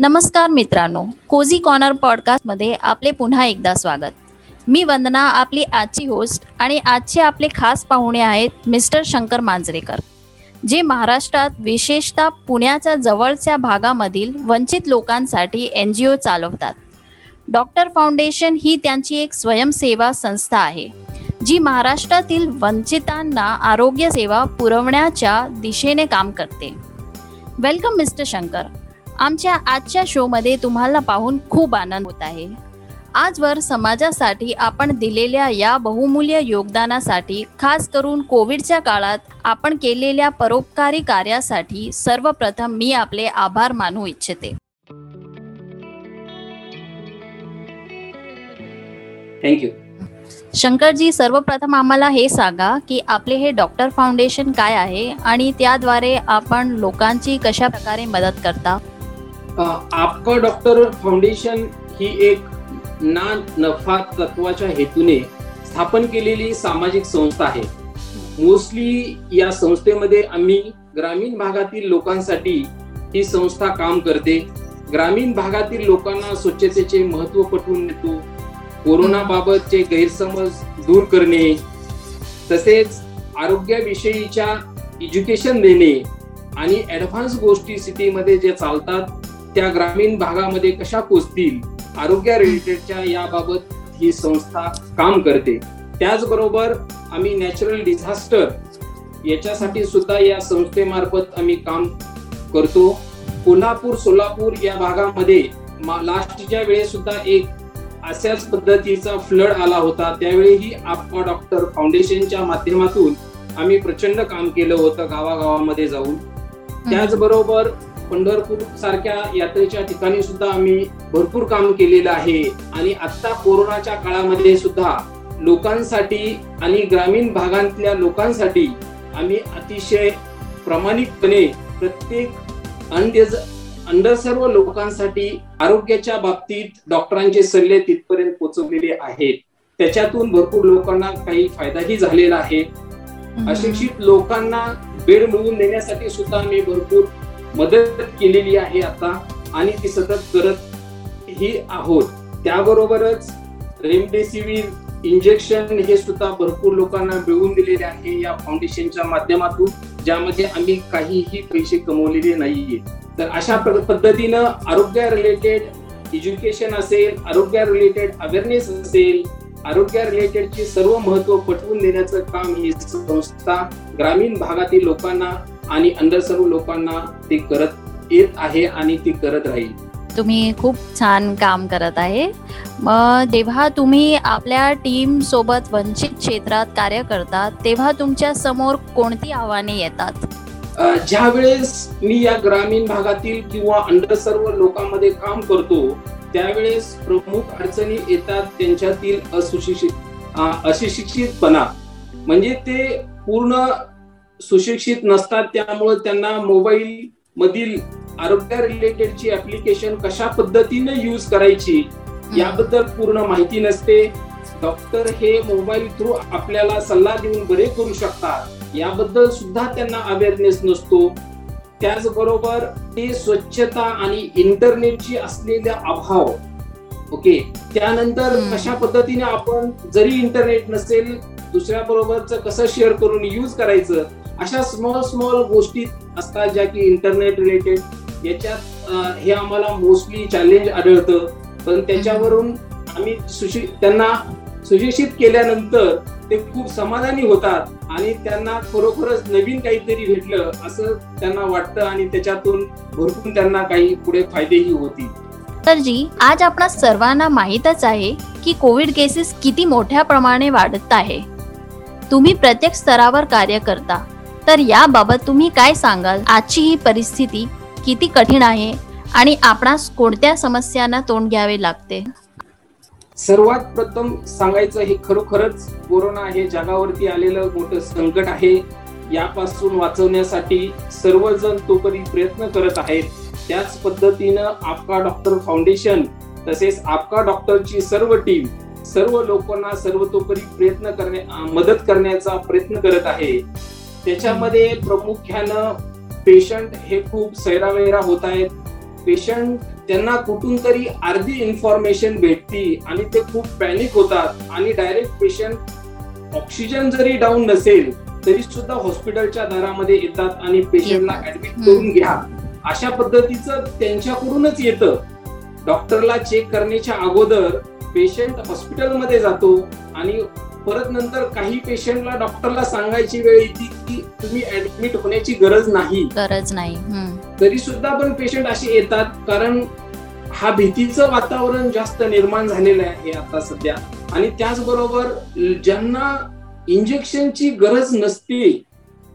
नमस्कार मित्रांनो cosy corner पॉडकास्टमध्ये आपले पुन्हा एकदा स्वागत. मी वंदना आपली आजची होस्ट आणि आजचे आपले खास पाहुणे आहेत मिस्टर शंकर मांजरेकर जे महाराष्ट्रात विशेषतः पुण्याच्या जवळच्या भागामधील वंचित लोकांसाठी एन जी ओ चालवतात. डॉक्टर फाउंडेशन ही त्यांची एक स्वयंसेवा संस्था आहे जी महाराष्ट्रातील वंचितांना आरोग्य सेवा पुरवण्याच्या दिशेने काम करते. Welcome mister Shankar. आमच्या आजच्या शोमध्ये तुम्हाला पाहून खूप आनंद होत आहे. आजवर समाजासाठी आपण दिलेल्या या बहुमूल्य योगदानासाठी खास करून कोविडच्या काळात आपण केलेल्या परोपकारी कार्यासाठी सर्वप्रथम मी आपले आभार मानू इच्छिते. थँक्यू शंकरजी सर्वप्रथम आम्हाला हे सांगा की आपले हे डॉक्टर फाउंडेशन काय आहे आणि त्याद्वारे आपण लोकांची कशा प्रकारे मदत करता? आपका डॉक्टर फाउंडेशन ही एक ना नफा तत्वाच्या हेतूने स्थापन केलेली सामाजिक संस्था आहे. मोस्टली या संस्थेमध्ये आम्ही ग्रामीण भागातील लोकांसाठी ही संस्था काम करते. ग्रामीण भागातील लोकांना स्वच्छतेचे महत्त्व पटवून देतो. कोरोना बाबतचे गैरसमज दूर करणे. तसेच आरोग्याविषयीच्या एज्युकेशन देणे आणि ऍडव्हान्स गोष्टी सिटीमध्ये जे चालतात त्या ग्रामीण भागामध्ये कशा पोचतील? आरोग्या रिलेटेडच्या याबाबत ही संस्था काम करते. त्याचबरोबर आम्ही नॅचरल डिझास्टर याच्यासाठी सुद्धा या संस्थेमार्फत आम्ही काम करतो. कोल्हापूर सोलापूर या भागामध्ये लास्टच्या वेळेस सुद्धा एक अशाच पद्धतीचा फ्लड आला होता. त्यावेळीही आपका डॉक्टर फाउंडेशनच्या माध्यमातून आम्ही प्रचंड काम केलं होतं गावागावामध्ये जाऊन. त्याचबरोबर पंढरपूर सारख्या यात्रेच्या ठिकाणी सुद्धा आम्ही भरपूर काम केलेलं आहे. आणि आता कोरोनाच्या काळामध्ये सुद्धा लोकांसाठी आणि ग्रामीण भागातल्या लोकांसाठी आम्ही अतिशय प्रामाणिकपणे प्रत्येक अंडेज अंडर सर्व लोकांसाठी आरोग्याच्या बाबतीत डॉक्टरांचे सल्ले तिथपर्यंत पोहोचवलेले आहेत. त्याच्यातून भरपूर लोकांना काही फायदाही झालेला आहे. अशिक्षित लोकांना बेड मिळवून देण्यासाठी सुद्धा आम्ही भरपूर मदत केलेली आहे आता आणि ती सतत करत ही आहोत. त्याबरोबरच रेमडेसिवीर इंजेक्शन हे सुद्धा भरपूर लोकांना मिळवून दिलेले आहे या फाउंडेशनच्या माध्यमातून ज्यामध्ये आम्ही काहीही पैसे कमवलेले नाहीये. तर अशा पद्धतीनं आरोग्य रिलेटेड एज्युकेशन असेल आरोग्य रिलेटेड अवेअरनेस असेल आरोग्य रिलेटेडची सर्व महत्त्व पटवून देण्याचं काम ही संस्था ग्रामीण भागातील लोकांना आणि अंडर सर्व लोकांना ते करत येत आहे आणि ती करत राहील. तुम्ही खूप छान काम करत आहे. मग जेव्हा तुम्ही आपल्या टीम सोबत वंचित क्षेत्रात कार्य करता तेव्हा तुमच्यासमोर कोणती आव्हाने येतात? ज्या वेळेस मी या ग्रामीण भागातील किंवा अंडर सर्व लोकांमध्ये काम करतो त्यावेळेस प्रमुख अडचणी येतात त्यांच्यातील असुशिक्षित अशिक्षितपणा. म्हणजे ते पूर्ण सुशिक्षित नसतात त्यामुळे त्यांना मोबाईल मधील आरोग्य रिलेटेडची ऍप्लिकेशन कशा पद्धतीने यूज करायची याबद्दल पूर्ण माहिती नसते. डॉक्टर हे मोबाईल थ्रू आपल्याला सल्ला देऊन बरे करू शकतात. याबद्दल सुद्धा त्यांना अवेअरनेस नसतो. त्याचबरोबर ते स्वच्छता आणि इंटरनेटची असलेला अभाव ओके त्यानंतर कशा पद्धतीने आपण जरी इंटरनेट नसेल दुसऱ्या बरोबरच कसं शेअर करून यूज करायचं अशा स्मॉल स्मॉल गोष्टी असतात ज्या की इंटरनेट रिलेटेड याच्यात हे आम्हाला मोस्टली चॅलेंज आढळतं. पण त्याच्यावरून आम्ही सुशि त्यांना सुशिक्षित केल्यानंतर ते खूप समाधानी होतात आणि त्यांना खरोखरच नवीन काहीतरी भेटलं असं त्यांना वाटतं आणि त्याच्यातून भरपूर त्यांना काही पुढे फायदेही होतील. तर जी आज आपणा सर्वांना माहीतच आहे की कोविड केसेस किती मोठ्या प्रमाणे वाढत आहे. तुम्ही प्रत्येक स्तरावर कार्य करता. तर याबाबत तुम्ही काय सांगाल? आजची ही परिस्थिती किती कठीण आहे आणि आपणास कोणत्या समस्यांना तोंड घ्यावे लागते? सर्वात प्रथम सांगायचं हे खरोखरच कोरोना हे जगावरती आलेलं मोठं संकट आहे. यापासून वाचवण्यासाठी सर्वजण तोपरी प्रयत्न करत आहेत. त्याच पद्धतीनं आपका डॉक्टर फाउंडेशन तसेच आपका डॉक्टरची सर्व टीम सर्व लोकांना सर्वतोपरी प्रयत्न करण्या मदत करण्याचा प्रयत्न करत आहे. त्याच्यामध्ये प्रामुख्यानं पेशंट हे खूप सैरावैरा होत आहेत पेशंट त्यांना कुठून तरी अर्धी इन्फॉर्मेशन भेटती आणि ते खूप पॅनिक होतात आणि डायरेक्ट पेशंट ऑक्सिजन जरी डाऊन नसेल तरी सुद्धा हॉस्पिटलच्या दारामध्ये येतात आणि पेशंटला. ऍडमिट. करून घ्या अशा पद्धतीचं त्यांच्याकडूनच येतं डॉक्टरला चेक करण्याच्या अगोदर पेशंट हॉस्पिटलमध्ये जातो आणि परत नंतर काही पेशंटला डॉक्टरला सांगायची वेळ येते की तुम्ही ऍडमिट होण्याची गरज नाही गरज नाही. तरी सुद्धा पण पेशंट असे येतात कारण हा भीतीचं वातावरण जास्त निर्माण झालेलं आहे आता सध्या आणि त्याचबरोबर ज्यांना इंजेक्शनची गरज नसते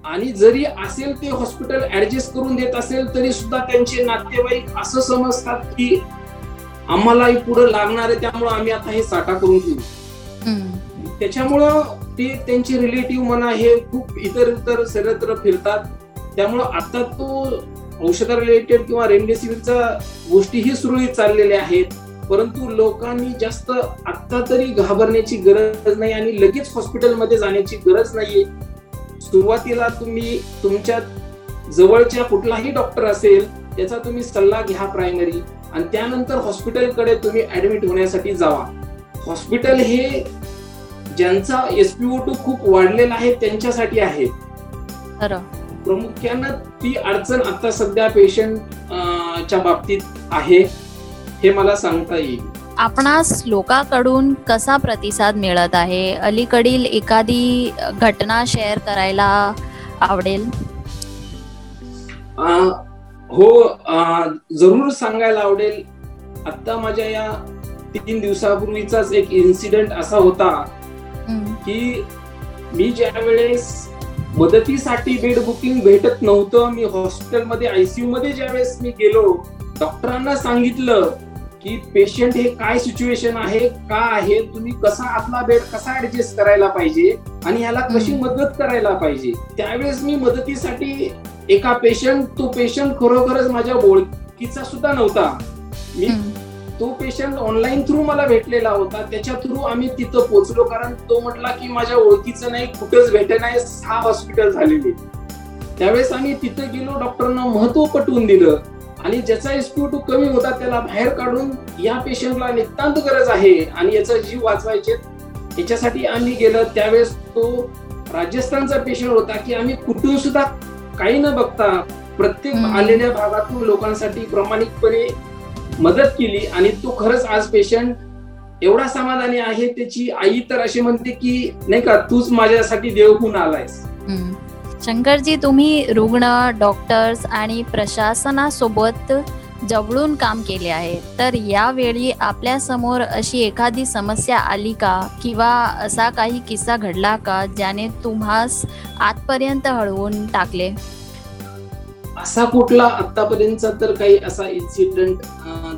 आणि जरी असेल ते हॉस्पिटल ऍडजस्ट करून देत असेल तरी सुद्धा त्यांचे नातेवाईक असं समजतात की आम्हालाही पुढे लागणार आहे त्यामुळे आम्ही आता हे साठा करून घेऊ. त्याच्यामुळं ते त्यांचे रिलेटिव्ह म्हणा हे खूप इतर इतर सर्वत्र फिरतात. त्यामुळं आता तो औषधा रिलेटेड किंवा रेमडेसिवीरच्या गोष्टीही सुरळीत चाललेल्या आहेत. परंतु लोकांनी जास्त आत्ता तरी घाबरण्याची गरज नाही आणि लगेच हॉस्पिटलमध्ये जाण्याची गरज नाहीये. सुरुवातीला तुम्ही तुमच्या जवळच्या कुठलाही डॉक्टर असेल त्याचा तुम्ही सल्ला घ्या प्रायमरी आणि त्यानंतर हॉस्पिटलकडे तुम्ही ऍडमिट होण्यासाठी जावा. हॉस्पिटल हे ज्यांचा एसपीओ टू खूप वाढलेला आहे त्यांच्यासाठी आहे. प्रामुख्यानं ती अडचण आता सध्या पेशंट च्या बाबतीत आहे हे मला सांगता येईल. आपणास लोकांकडून कसा प्रतिसाद मिळत आहे? अलीकडील एखादी घटना शेअर करायला आवडेल? अं, हो अं, जरूर सांगायला आवडेल. आता माझ्या या तीन दिवसापूर्वीचाच एक इन्सिडेंट असा होता. की मी ज्या वेळेस मदतीसाठी बेड बुकिंग भेटत नव्हतं मी हॉस्पिटलमध्ये आयसीयू मध्ये ज्यावेळेस मी गेलो डॉक्टरांना सांगितलं की पेशंट हे काय सिच्युएशन आहे का आहे तुम्ही कसा आपला बेड कसा ऍडजस्ट करायला पाहिजे आणि ह्याला कशी. मदत करायला पाहिजे त्यावेळेस मी मदतीसाठी एका पेशंट तो पेशंट खरोखरच माझ्या ओळखीचा सुद्धा नव्हता मी. तो पेशंट ऑनलाईन थ्रू मला भेटलेला होता. त्याच्या थ्रू आम्ही तिथं पोहोचलो. कारण तो म्हटला की माझ्या ओळखीचं नाही कुठंच भेटे नाही. सहा हॉस्पिटल झालेले. त्यावेळेस आम्ही तिथं गेलो. डॉक्टरांना महत्त्व पटवून दिलं. आणि ज्याचा एसपीओ टू कमी होता त्याला बाहेर काढून या पेशंटला नितांत गरज आहे. आणि याचा जीव वाचवायचे. याच्यासाठी आम्ही गेलो. त्यावेळेस तो राजस्थानचा पेशंट होता की आम्ही कुठून सुद्धा काही न बघता प्रत्येक. आलेल्या भागातून लोकांसाठी प्रामाणिकपणे मदत केली आणि तो खरंच आज पेशंट एवढा समाधानी आहे. त्याची आई तर अशी म्हणते की नाही का तूच माझ्यासाठी देवहून आलायस. शंकरजी तुम्ही रुग्ण डॉक्टर्स आणि प्रशासनासोबत जवळून काम केले आहे. तर यावेळी आपल्यासमोर अशी एखादी समस्या आली का? किंवा असा काही किस्सा घडला का ज्याने तुम्हास आतपर्यंत हळवून टाकले? असा कुठला आतापर्यंतचा तर काही असा इन्सिडेंट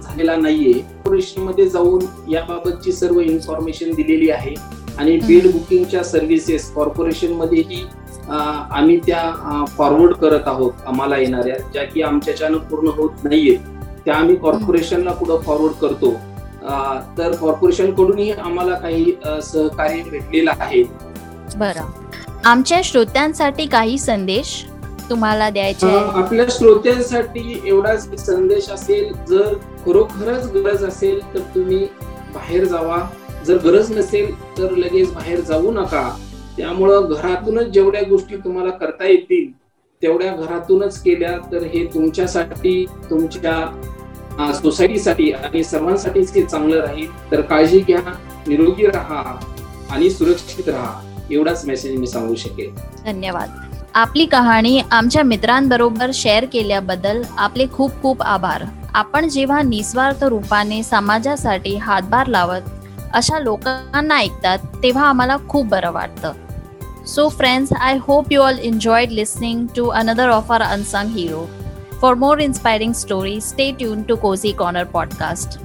झालेला नाहीये. कॉर्पोरेशनमध्ये जाऊन याबाबतची सर्व इन्फॉर्मेशन दिलेली आहे. आणि बेड बुकिंगच्या सर्व्हिसेस कॉर्पोरेशन मध्येही आम्ही त्या फॉरवर्ड करत आहोत आम्हाला येणाऱ्या ज्या की आमच्याच्यानं पूर्ण होत नाहीये. त्या आम्ही कॉर्पोरेशनला पुढे फॉरवर्ड करतो. तर कॉर्पोरेशन कडूनही आम्हाला काही सहकार्य भेटलेलं आहे. बरं. आमच्या श्रोत्यांसाठी काही संदेश? तुम्हाला द्यायचे आपल्या श्रोत्यांसाठी एवढाच संदेश असेल जर खरोखरच गरज असेल तर तुम्ही बाहेर जावा. जर गरज नसेल तर लगेच बाहेर जाऊ नका. त्यामुळं घरातूनच जेवढ्या गोष्टी तुम्हाला करता येतील तेवढ्या घरातूनच केल्या तर हे तुमच्यासाठी तुमच्या सोसायटीसाठी आणि सर्वांसाठीच हे चांगलं राहील. तर काळजी घ्या निरोगी राहा आणि सुरक्षित राहा. एवढाच मेसेज मी सांगू शकेल धन्यवाद. आपली कहाणी आमच्या मित्रांबरोबर शेअर केल्याबद्दल आपले खूप खूप आभार. आपण जेव्हा निस्वार्थ रूपाने समाजासाठी हातभार लावत अशा लोकांना ऐकतात तेव्हा आम्हाला खूप बरं वाटतं. So friends I hope you all enjoyed listening to another of our unsung hero for more inspiring story stay tune to cosy corner podcast